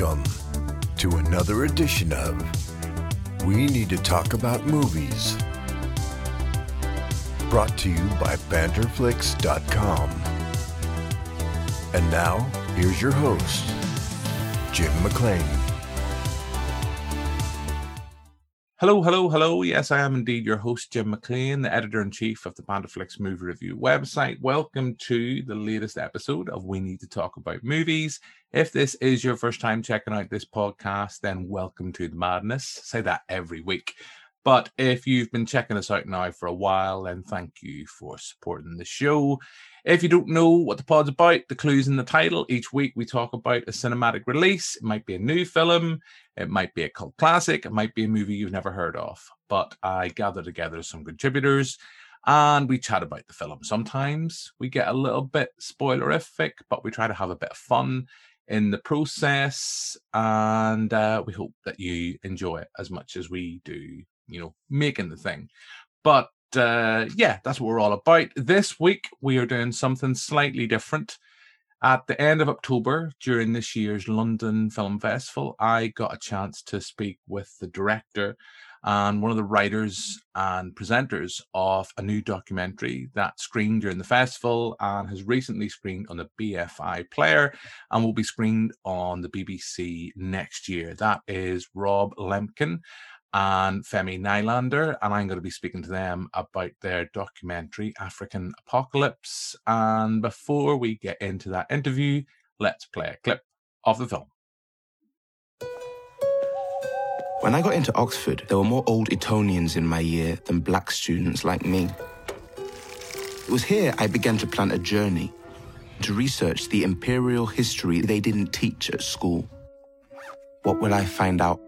Welcome to another edition of We Need to Talk About Movies. Brought to you by Banterflix.com. And now, here's your host, Jim McLean. Hello, hello, hello. Yes, I am indeed your host, Jim McLean, the editor in chief of the Banterflix Movie Review website. Welcome to the latest episode of We Need to Talk About Movies. If this is your first time checking out this podcast, then welcome to the madness. say that every week. But if you've been checking us out now for a while, then thank you for supporting the show. If you don't know what the pod's about, the clue's in the title. Each week we talk about a cinematic release. It might be a new film, it might be a cult classic, it might be a movie you've never heard of. But I gather together some contributors and we chat about the film. Sometimes we get a little bit spoilerific, but we try to have a bit of fun in the process. And uh, we hope that you enjoy it as much as we do, you know, making the thing. But uh, yeah, that's what we're all about. This week, we are doing something slightly different. At the end of October, during this year's London Film Festival, I got a chance to speak with the director and one of the writers and presenters of a new documentary that screened during the festival and has recently screened on the BFI player and will be screened on the BBC next year. That is Rob Lemkin and Femi Nylander, and I'm going to be speaking to them about their documentary African Apocalypse. And before we get into that interview, let's play a clip of the film. When I got into Oxford, there were more old Etonians in my year than black students like me. It was here I began to plan a journey to research the imperial history they didn't teach at school. What will I find out?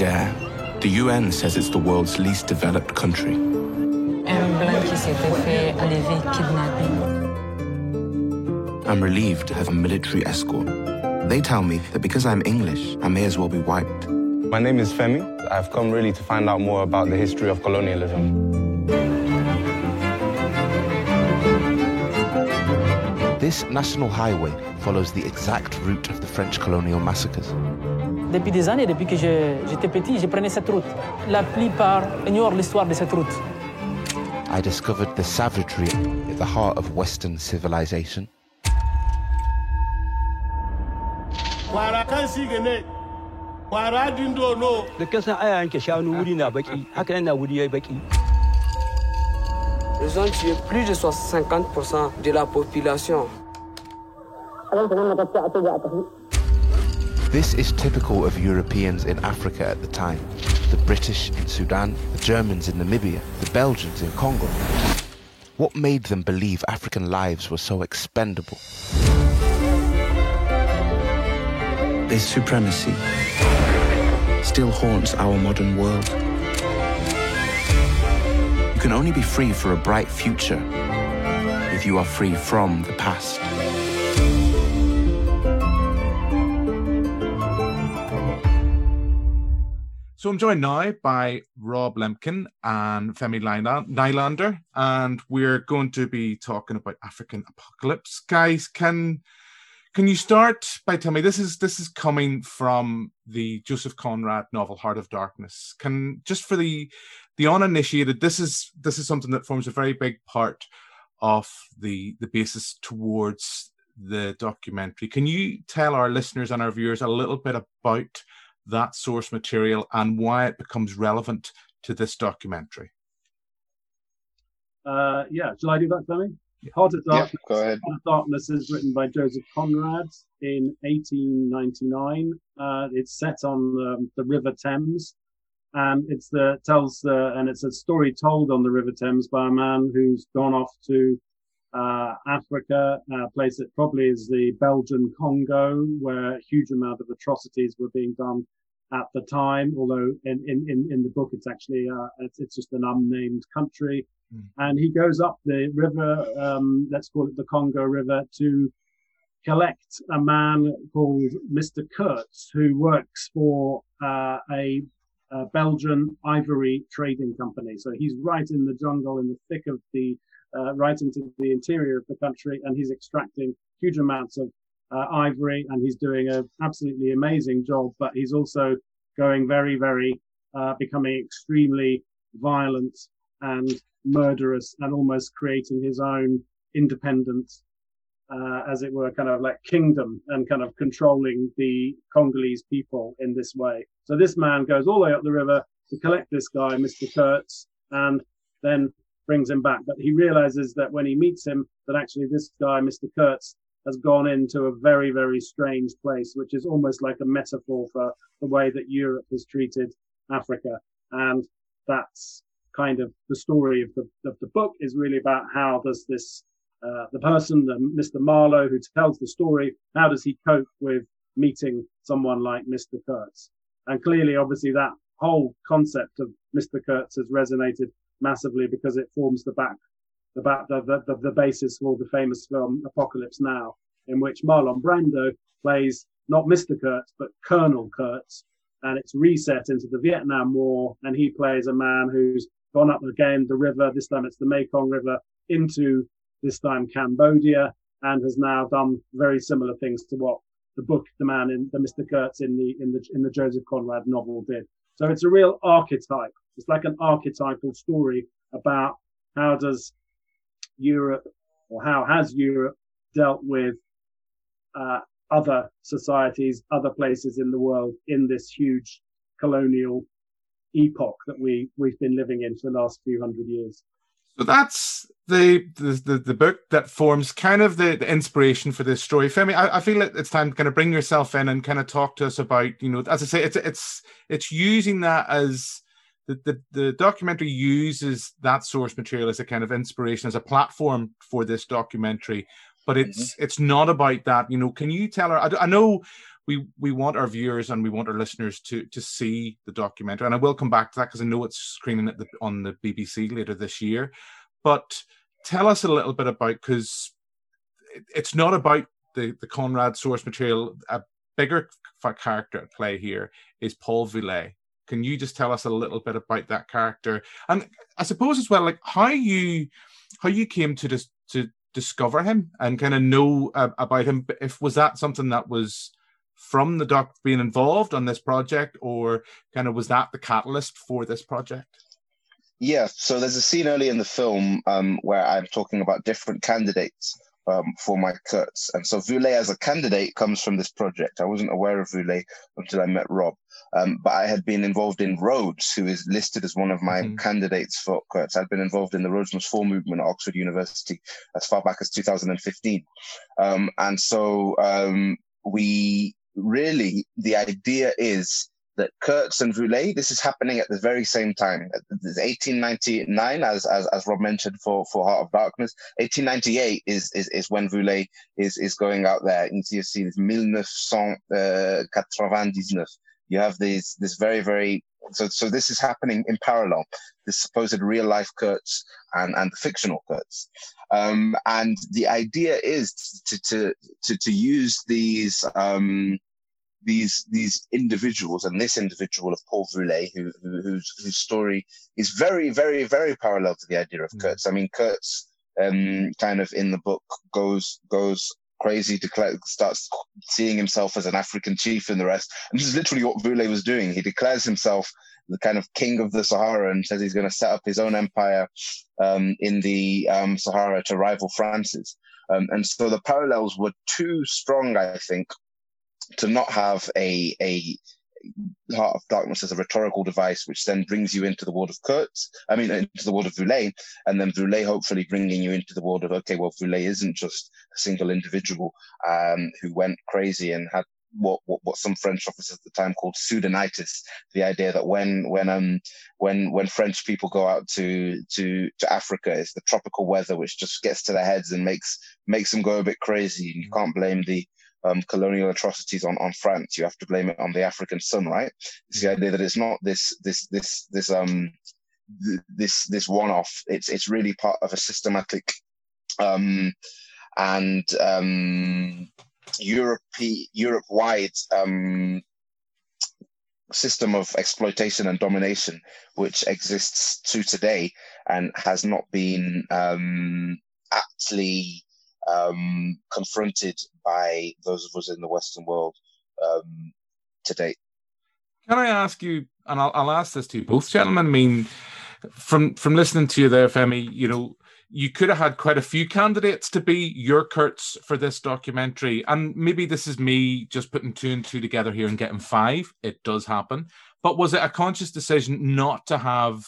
Niger. The UN says it's the world's least developed country. I'm relieved to have a military escort. They tell me that because I'm English, I may as well be white. My name is Femi. I've come really to find out more about the history of colonialism. This national highway follows the exact route of the French colonial massacres. Depuis des années, depuis que j'étais petit, je prenais cette route. La plupart ignorent l'histoire de cette route. I discovered the savagery at the heart of Western civilization. da kasa aya yanke shanu wuri na baki haka yana wuri yayi baki? Ils ont tué plus de 50% de la population. This is typical of Europeans in Africa at the time. The British in Sudan, the Germans in Namibia, the Belgians in Congo. What made them believe African lives were so expendable? This supremacy still haunts our modern world. You can only be free for a bright future if you are free from the past. So I'm joined now by Rob Lemkin and Femi Nylander, and we're going to be talking about African apocalypse. Guys, can can you start by telling me this is this is coming from the Joseph Conrad novel Heart of Darkness? Can just for the the uninitiated, this is this is something that forms a very big part of the the basis towards the documentary. Can you tell our listeners and our viewers a little bit about that source material and why it becomes relevant to this documentary? Uh, yeah, shall I do that, Femi? Heart of Darkness. Yeah, go ahead. Heart of Darkness is written by Joseph Conrad in 1899. Uh, it's set on um, the River Thames, and it's the tells the and it's a story told on the River Thames by a man who's gone off to uh, Africa, a place that probably is the Belgian Congo, where a huge amount of atrocities were being done at the time. Although in in in, in the book, it's actually uh, it's, it's just an unnamed country. Mm. And he goes up the river, um, let's call it the Congo River, to collect a man called Mr. Kurtz, who works for uh, a uh, Belgian Ivory Trading Company. So he's right in the jungle, in the thick of the, uh, right into the interior of the country, and he's extracting huge amounts of uh, ivory, and he's doing an absolutely amazing job. But he's also going very, very, uh, becoming extremely violent and murderous, and almost creating his own independent uh, as it were, kind of like kingdom and kind of controlling the Congolese people in this way. So this man goes all the way up the river to collect this guy, Mr. Kurtz, and then brings him back. But he realizes that when he meets him, that actually this guy, Mr. Kurtz, has gone into a very, very strange place, which is almost like a metaphor for the way that Europe has treated Africa. And that's kind of the story of the, of the book is really about how does this uh, the person, the, Mr. Marlowe, who tells the story, how does he cope with meeting someone like Mr. Kurtz? And clearly, obviously, that whole concept of Mr. Kurtz has resonated massively because it forms the back, the back, the, the, the basis for the famous film Apocalypse Now, in which Marlon Brando plays not Mr. Kurtz, but Colonel Kurtz. And it's reset into the Vietnam War. And he plays a man who's gone up again the river. This time it's the Mekong River into this time Cambodia, and has now done very similar things to what the book, the man in the Mr. Kurtz in the in the in the Joseph Conrad novel did. So it's a real archetype. It's like an archetypal story about how does Europe or how has Europe dealt with uh, other societies, other places in the world in this huge colonial epoch that we we've been living in for the last few hundred years. So that's the, the the book that forms kind of the, the inspiration for this story. Femi, I, I feel it's time to kind of bring yourself in and kind of talk to us about, you know, as I say, it's it's it's using that as the, the, the documentary uses that source material as a kind of inspiration, as a platform for this documentary. But it's mm-hmm. it's not about that. You know, can you tell her? I, I know we we want our viewers and we want our listeners to to see the documentary and i will come back to that because i know it's screening at the, on the bbc later this year but tell us a little bit about because it, it's not about the the conrad source material a bigger character at play here is paul Voulet. Can you just tell us a little bit about that character? And i suppose as well like how you how you came to this to discover him and kind of know uh, about him. If was that something that was from the doc being involved on this project, or kind of was that the catalyst for this project? Yeah, so there's a scene early in the film um, where I'm talking about different candidates um, for my Kurtz. And so Voulet as a candidate comes from this project. I wasn't aware of Voulet until I met Rob. Um, but I had been involved in Rhodes, who is listed as one of my mm-hmm. candidates for Kurtz. I'd been involved in the Rhodes Must Fall movement at Oxford University as far back as 2015. Um, and so um, we really the idea is that Kurtz and Voulet, this is happening at the very same time. It's 1899, as, as, as Rob mentioned for, for Heart of Darkness. 1898 is, is, is when Voulet is, is going out there. And you see this 1999. You have these, this very, very, so, so this is happening in parallel, this supposed real life Kurtz and, and the fictional Kurtz. Um, and the idea is to, to, to, to use these, um, these these individuals and this individual of Paul Voulet, who, who whose whose story is very very very parallel to the idea of mm. Kurtz. I mean, Kurtz um, kind of in the book goes goes crazy, declare, starts seeing himself as an African chief and the rest. And this is literally what Voulet was doing. He declares himself the kind of king of the Sahara and says he's going to set up his own empire um, in the um, Sahara to rival France's. Um, and so the parallels were too strong, I think, to not have a a Heart of Darkness as a rhetorical device, which then brings you into the world of Kurtz, I mean, into the world of Voulet, and then Voulet hopefully bringing you into the world of, okay, well, Voulet isn't just a single individual um, who went crazy and had what, what, what some French officers at the time called Sudanitis, the idea that when when um when when French people go out to to to Africa, it's the tropical weather which just gets to their heads and makes makes them go a bit crazy. And you can't blame the um, colonial atrocities on, on France. You have to blame it on the African sun, right? It's the idea that it's not this this this this um th- this this one off. It's it's really part of a systematic um and um Europe Europe wide um system of exploitation and domination which exists to today and has not been um, aptly um, confronted by those of us in the Western world um, to date. Can I ask you, and I'll, I'll ask this to you both, gentlemen. I mean, from from listening to you there, Femi, you know, you could have had quite a few candidates to be your Kurtz for this documentary. And maybe this is me just putting two and two together here and getting five. It does happen. But was it a conscious decision not to have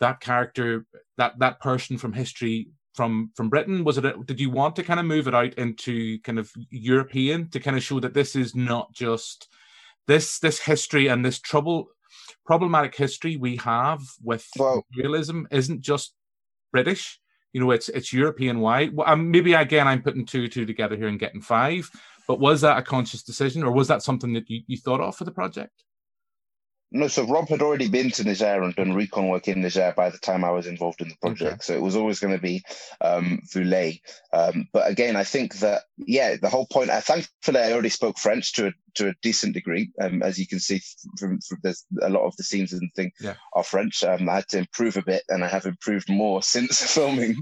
that character, that that person from history from from Britain? Was it? A, did you want to kind of move it out into kind of European to kind of show that this is not just this this history and this trouble problematic history we have with well, realism isn't just British. You know, it's it's European wide. Well, um, maybe again, I'm putting two two together here and getting five. But was that a conscious decision, or was that something that you, you thought of for the project? No, so Rob had already been to Niger and done recon work in Niger by the time I was involved in the project. Okay. So it was always going to be um, Voulet. Um, but again, I think that, yeah, the whole point, I, thankfully, I already spoke French to a, to a decent degree. Um, as you can see from, from there's a lot of the scenes and thing yeah. are French. Um, I had to improve a bit and I have improved more since filming.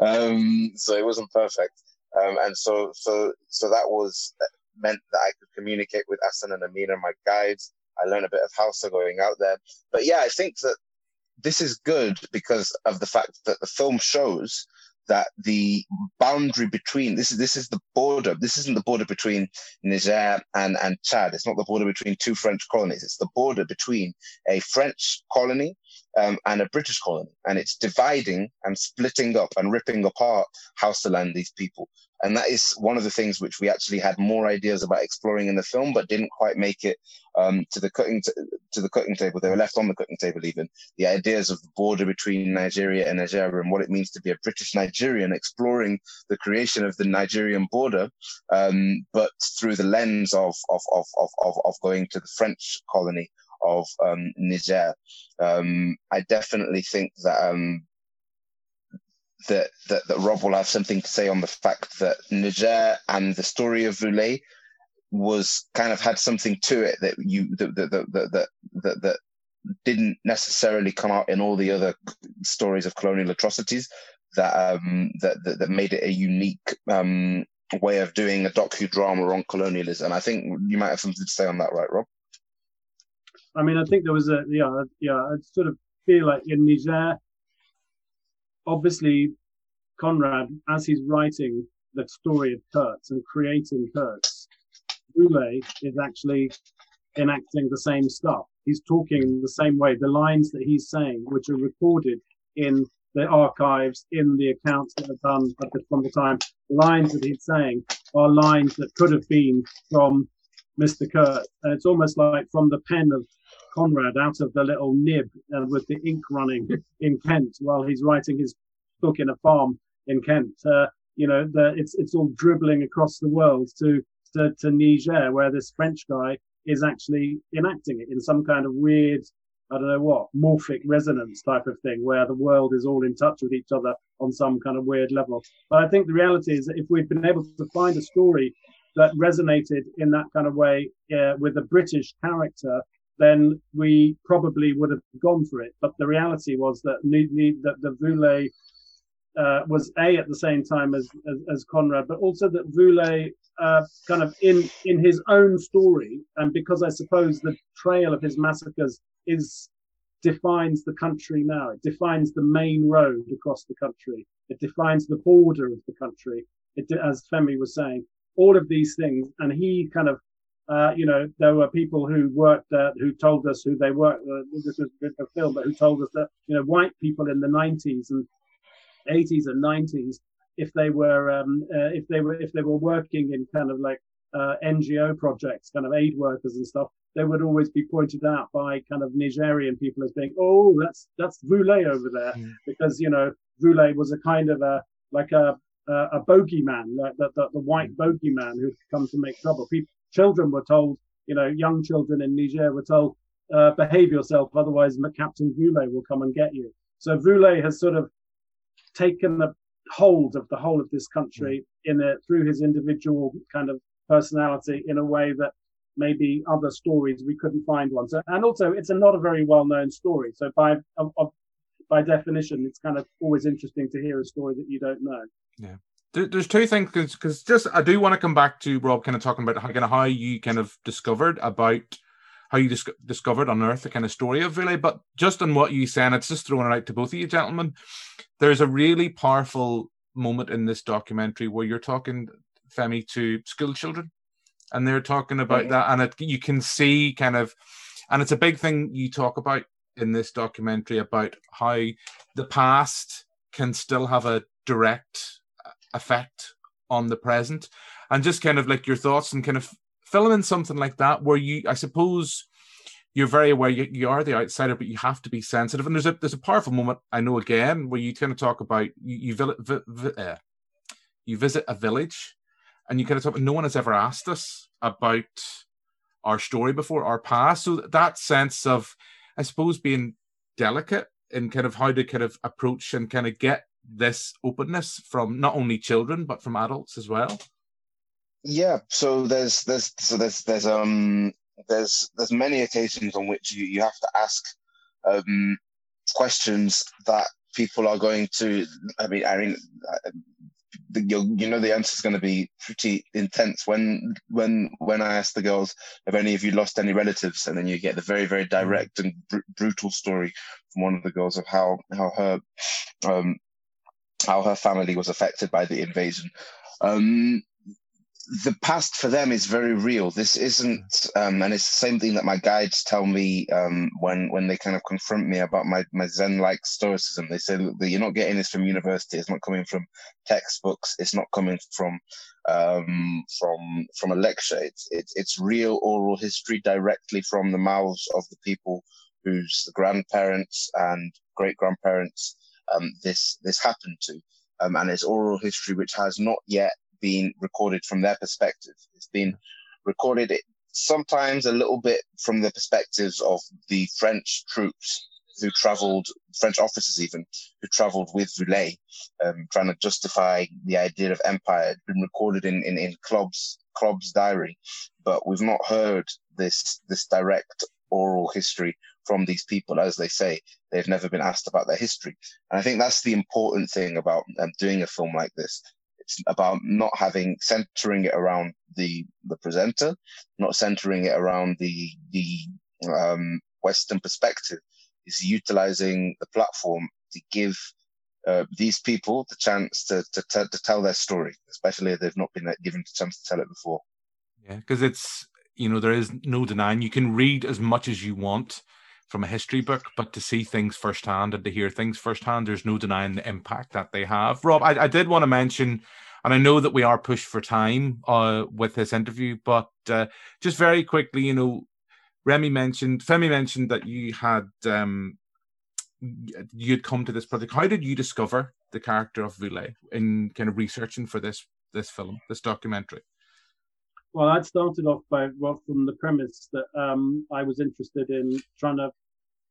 Um, so it wasn't perfect. Um, and so, so, so that was meant that I could communicate with Hassan and Amina, my guides. I learned a bit of Hausa going out there. But yeah, I think that this is good because of the fact that the film shows that the boundary between this is this is the border. This isn't the border between Niger and, and Chad. It's not the border between two French colonies. It's the border between a French colony um, and a British colony, and it's dividing and splitting up and ripping apart Hausaland these people. And that is one of the things which we actually had more ideas about exploring in the film, but didn't quite make it um, to the cutting t- to the cutting table. They were left on the cutting table. Even the ideas of the border between Nigeria and Nigeria and what it means to be a British Nigerian, exploring the creation of the Nigerian border, um, but through the lens of of, of of of going to the French colony of um, Niger. Um, I definitely think that, um, that, that that Rob will have something to say on the fact that Niger and the story of Voulet was kind of had something to it that you that that that that, that, that didn't necessarily come out in all the other stories of colonial atrocities that um, that, that, that made it a unique um, way of doing a docudrama on colonialism. I think you might have something to say on that, right, Rob? I mean, I think there was a yeah yeah. I sort of feel like in Niger, obviously, Conrad, as he's writing the story of Kurtz and creating Kurtz, Voulet is actually enacting the same stuff. He's talking the same way. The lines that he's saying, which are recorded in the archives, in the accounts that are done at the time, lines that he's saying are lines that could have been from Mr. Kurtz. And it's almost like from the pen of Conrad out of the little nib uh, with the ink running in Kent while he's writing his book in a farm in Kent. Uh, you know, the, it's it's all dribbling across the world to, to to Niger, where this French guy is actually enacting it in some kind of weird, I don't know what, morphic resonance type of thing, where the world is all in touch with each other on some kind of weird level. But I think the reality is that if we'd been able to find a story that resonated in that kind of way uh, with a British character then we probably would have gone for it. But the reality was that that the Voulet uh, was a at the same time as, as, as Conrad, but also that Voulet uh, kind of in in his own story, and because I suppose the trail of his massacres is defines the country now. It defines the main road across the country. It defines the border of the country. It, as Femi was saying, all of these things, and he kind of uh, you know, there were people who worked uh, who told us who they worked. Uh, this was a film, but who told us that you know white people in the 90s and 80s and 90s, if they were um, uh, if they were if they were working in kind of like uh, NGO projects, kind of aid workers and stuff, they would always be pointed out by kind of Nigerian people as being, oh, that's that's Voulet over there, mm. because you know Voulet was a kind of a like a a, a bogeyman, like the, the, the white mm. bogeyman who'd come to make trouble. People, children were told, you know, young children in Niger were told, uh, behave yourself, otherwise Captain Voulet will come and get you. So Voulet has sort of taken the hold of the whole of this country mm. in a, through his individual kind of personality in a way that maybe other stories we couldn't find one. So, and also it's a not a very well known story. So by of, of, by definition, it's kind of always interesting to hear a story that you don't know. Yeah. There's two things because just I do want to come back to Rob, kind of talking about how kind of how you kind of discovered about how you dis- discovered unearthed the kind of story of Voulet. But just on what you said, it's just throwing it out to both of you gentlemen. There's a really powerful moment in this documentary where you're talking Femi to school children, and they're talking about mm-hmm. that, and it, you can see kind of, and it's a big thing you talk about in this documentary about how the past can still have a direct effect on the present, and just kind of like your thoughts and kind of filming something like that where you, I suppose, you're very aware you, you are the outsider, but you have to be sensitive. And there's a there's a powerful moment I know again where you kind of talk about you you, vi- vi- uh, you visit a village, and you kind of talk. No one has ever asked us about our story before, our past. So that sense of, I suppose, being delicate in kind of how to kind of approach and kind of get this openness from not only children but from adults as well. Yeah, so there's there's so there's there's um there's there's many occasions on which you, you have to ask um, questions that people are going to. I mean, I mean, uh, you you know the answer is going to be pretty intense when when when I ask the girls have any of you lost any relatives, and then you get the very very direct and br- brutal story from one of the girls of how how her um, how her family was affected by the invasion. Um, the past for them is very real. This isn't, um, and it's the same thing that my guides tell me um, when when they kind of confront me about my my Zen-like stoicism. They say that you're not getting this from university. It's not coming from textbooks. It's not coming from um, from from a lecture. It's it's it's real oral history directly from the mouths of the people whose grandparents and great grandparents um, this this happened to. Um, and it's oral history which has not yet been recorded from their perspective. It's been recorded sometimes a little bit from the perspectives of the French troops who traveled, French officers even, who traveled with Voulet, um, trying to justify the idea of empire. It's been recorded in, in, in Klobb's, Klobb's diary, but we've not heard this, this direct oral history from these people. As they say, they've never been asked about their history. And I think that's the important thing about um, doing a film like this it's about not having centering it around the the presenter, not centering it around the the um, Western perspective. Is utilizing the platform to give uh, these people the chance to, to, to, to tell their story, especially if they've not been given the chance to tell it before. Yeah, because it's you know there is no denying you can read as much as you want from a history book, but to see things firsthand and to hear things firsthand, there's no denying the impact that they have. Rob, I, I did want to mention, and I know that we are pushed for time uh, with this interview, but uh, just very quickly, you know, Remy mentioned, Femi mentioned that you had um, you'd come to this project. How did you discover the character of Voulet in kind of researching for this this film, this documentary? Well, I'd started off by well from the premise that um, I was interested in trying to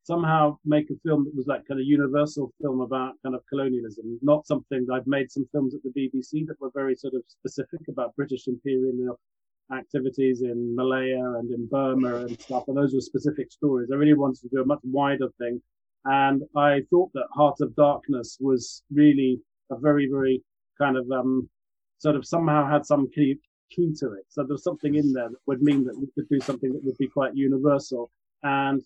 somehow make a film that was like kind of universal film about kind of colonialism, not something that I've made some films at the BBC that were very sort of specific about British imperial activities in Malaya and in Burma and stuff, and those were specific stories. I really wanted to do a much wider thing, and I thought that Heart of Darkness was really a very, very kind of um, sort of somehow had some key key to it. So there's something in there that would mean that we could do something that would be quite universal. And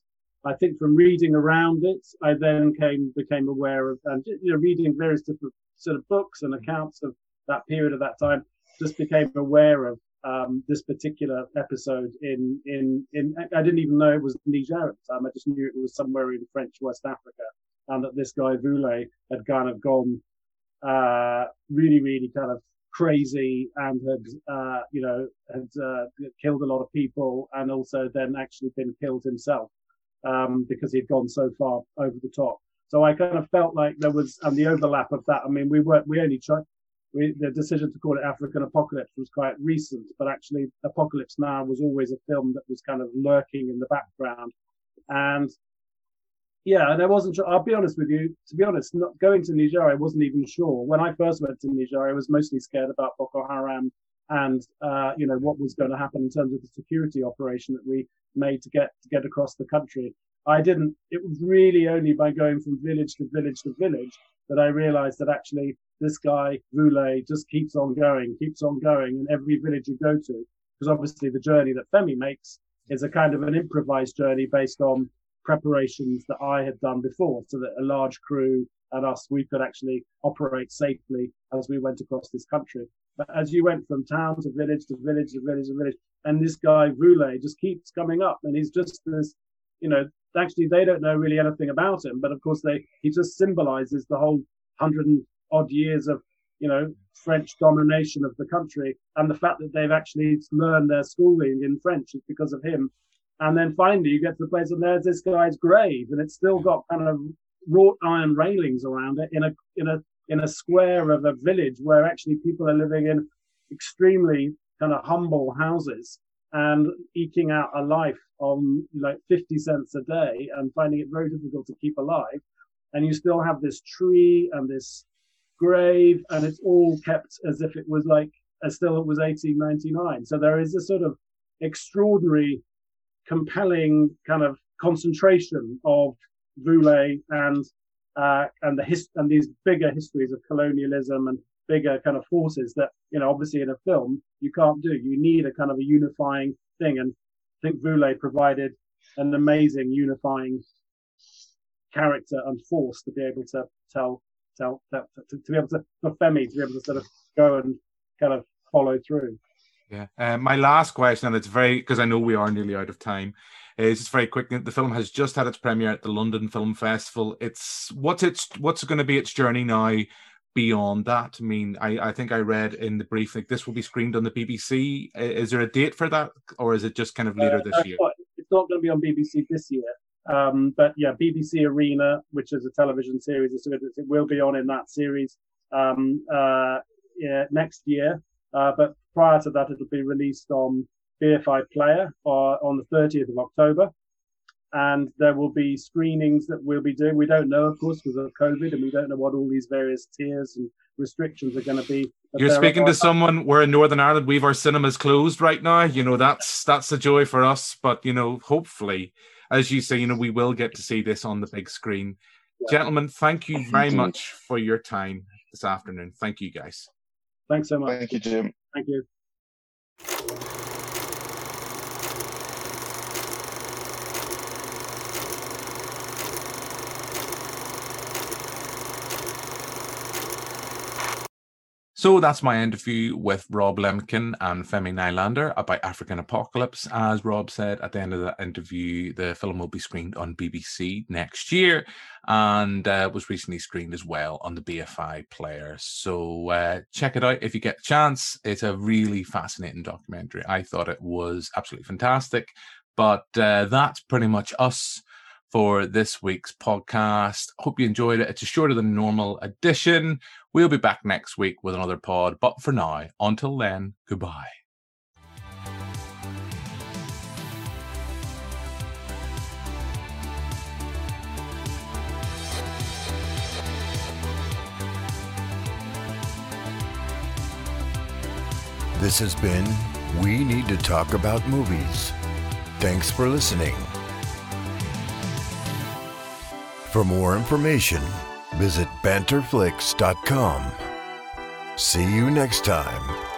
I think from reading around it, I then came became aware of and you know reading various different sort of books and accounts of that period of that time, just became aware of um, this particular episode in in in. I didn't even know it was Niger at the time. I just knew it was somewhere in French West Africa, and that this guy Voulet had kind of gone uh, really, really kind of crazy and had, uh, you know, had uh, killed a lot of people and also then actually been killed himself um, because he'd gone so far over the top. So I kind of felt like there was, and the overlap of that. I mean, we were we only tried. We, the decision to call it African Apocalypse was quite recent, but actually, Apocalypse Now was always a film that was kind of lurking in the background. And yeah, and I wasn't sure. I'll be honest with you. To be honest, not going to Niger, I wasn't even sure. When I first went to Niger, I was mostly scared about Boko Haram and uh, you know what was going to happen in terms of the security operation that we made to get to get across the country. I didn't. It was really only by going from village to village to village that I realized that actually this guy Voulet just keeps on going, keeps on going in every village you go to. Because obviously the journey that Femi makes is a kind of an improvised journey based on preparations that I had done before, so that a large crew and us we could actually operate safely as we went across this country. But as you went from town to village to village to village to village, and this guy Voulet just keeps coming up, and he's just this, you know, actually they don't know really anything about him, but of course they he just symbolizes the whole hundred and odd years of you know French domination of the country, and the fact that they've actually learned their schooling in French is because of him. And then finally you get to the place and there's this guy's grave, and it's still got kind of wrought iron railings around it in a in a in a square of a village where actually people are living in extremely kind of humble houses and eking out a life on like 50 cents a day and finding it very difficult to keep alive. And you still have this tree and this grave, and it's all kept as if it was like, as still it was 1899. So there is a sort of extraordinary, compelling kind of concentration of Voulet and uh, and the his- and these bigger histories of colonialism and bigger kind of forces that you know obviously in a film you can't do. You need a kind of a unifying thing, and I think Voulet provided an amazing unifying character and force to be able to tell tell, tell to, to, be able to for Femi to be able to sort of go and kind of follow through. Yeah. Uh, my last question, and it's very because I know we are nearly out of time, is just very quick. The film has just had its premiere at the London Film Festival. It's what's its what's going to be its journey now beyond that? I mean, I, I think I read in the brief like this will be screened on the BBC. Is there a date for that, or is it just kind of later uh, this year? It's not going to be on BBC this year. Um, but yeah, BBC Arena, which is a television series, it will be on in that series um, uh, yeah, next year. Uh, but prior to that, it'll be released on BFI Player or on the 30th of October. And there will be screenings that we'll be doing. We don't know, of course, because of COVID, and we don't know what all these various tiers and restrictions are going to be. You're speaking to someone. We're in Northern Ireland. We've our cinemas closed right now. You know that's that's a joy for us. But you know, hopefully, as you say, you know, we will get to see this on the big screen. Yeah. Gentlemen, thank you very much for your time this afternoon. Thank you, guys. Thanks so much. Thank you, Jim. Thank you. So that's my interview with Rob Lemkin and Femi Nylander about African Apocalypse. As Rob said at the end of the interview, the film will be screened on BBC next year and uh, was recently screened as well on the BFI player. So uh, check it out if you get a chance. It's a really fascinating documentary. I thought it was absolutely fantastic. But uh, that's pretty much us for this week's podcast. Hope you enjoyed it. It's a shorter than normal edition. We'll be back next week with another pod. But for now, until then, goodbye. This has been We Need to Talk About Movies. Thanks for listening. For more information, visit banterflix.com. See you next time.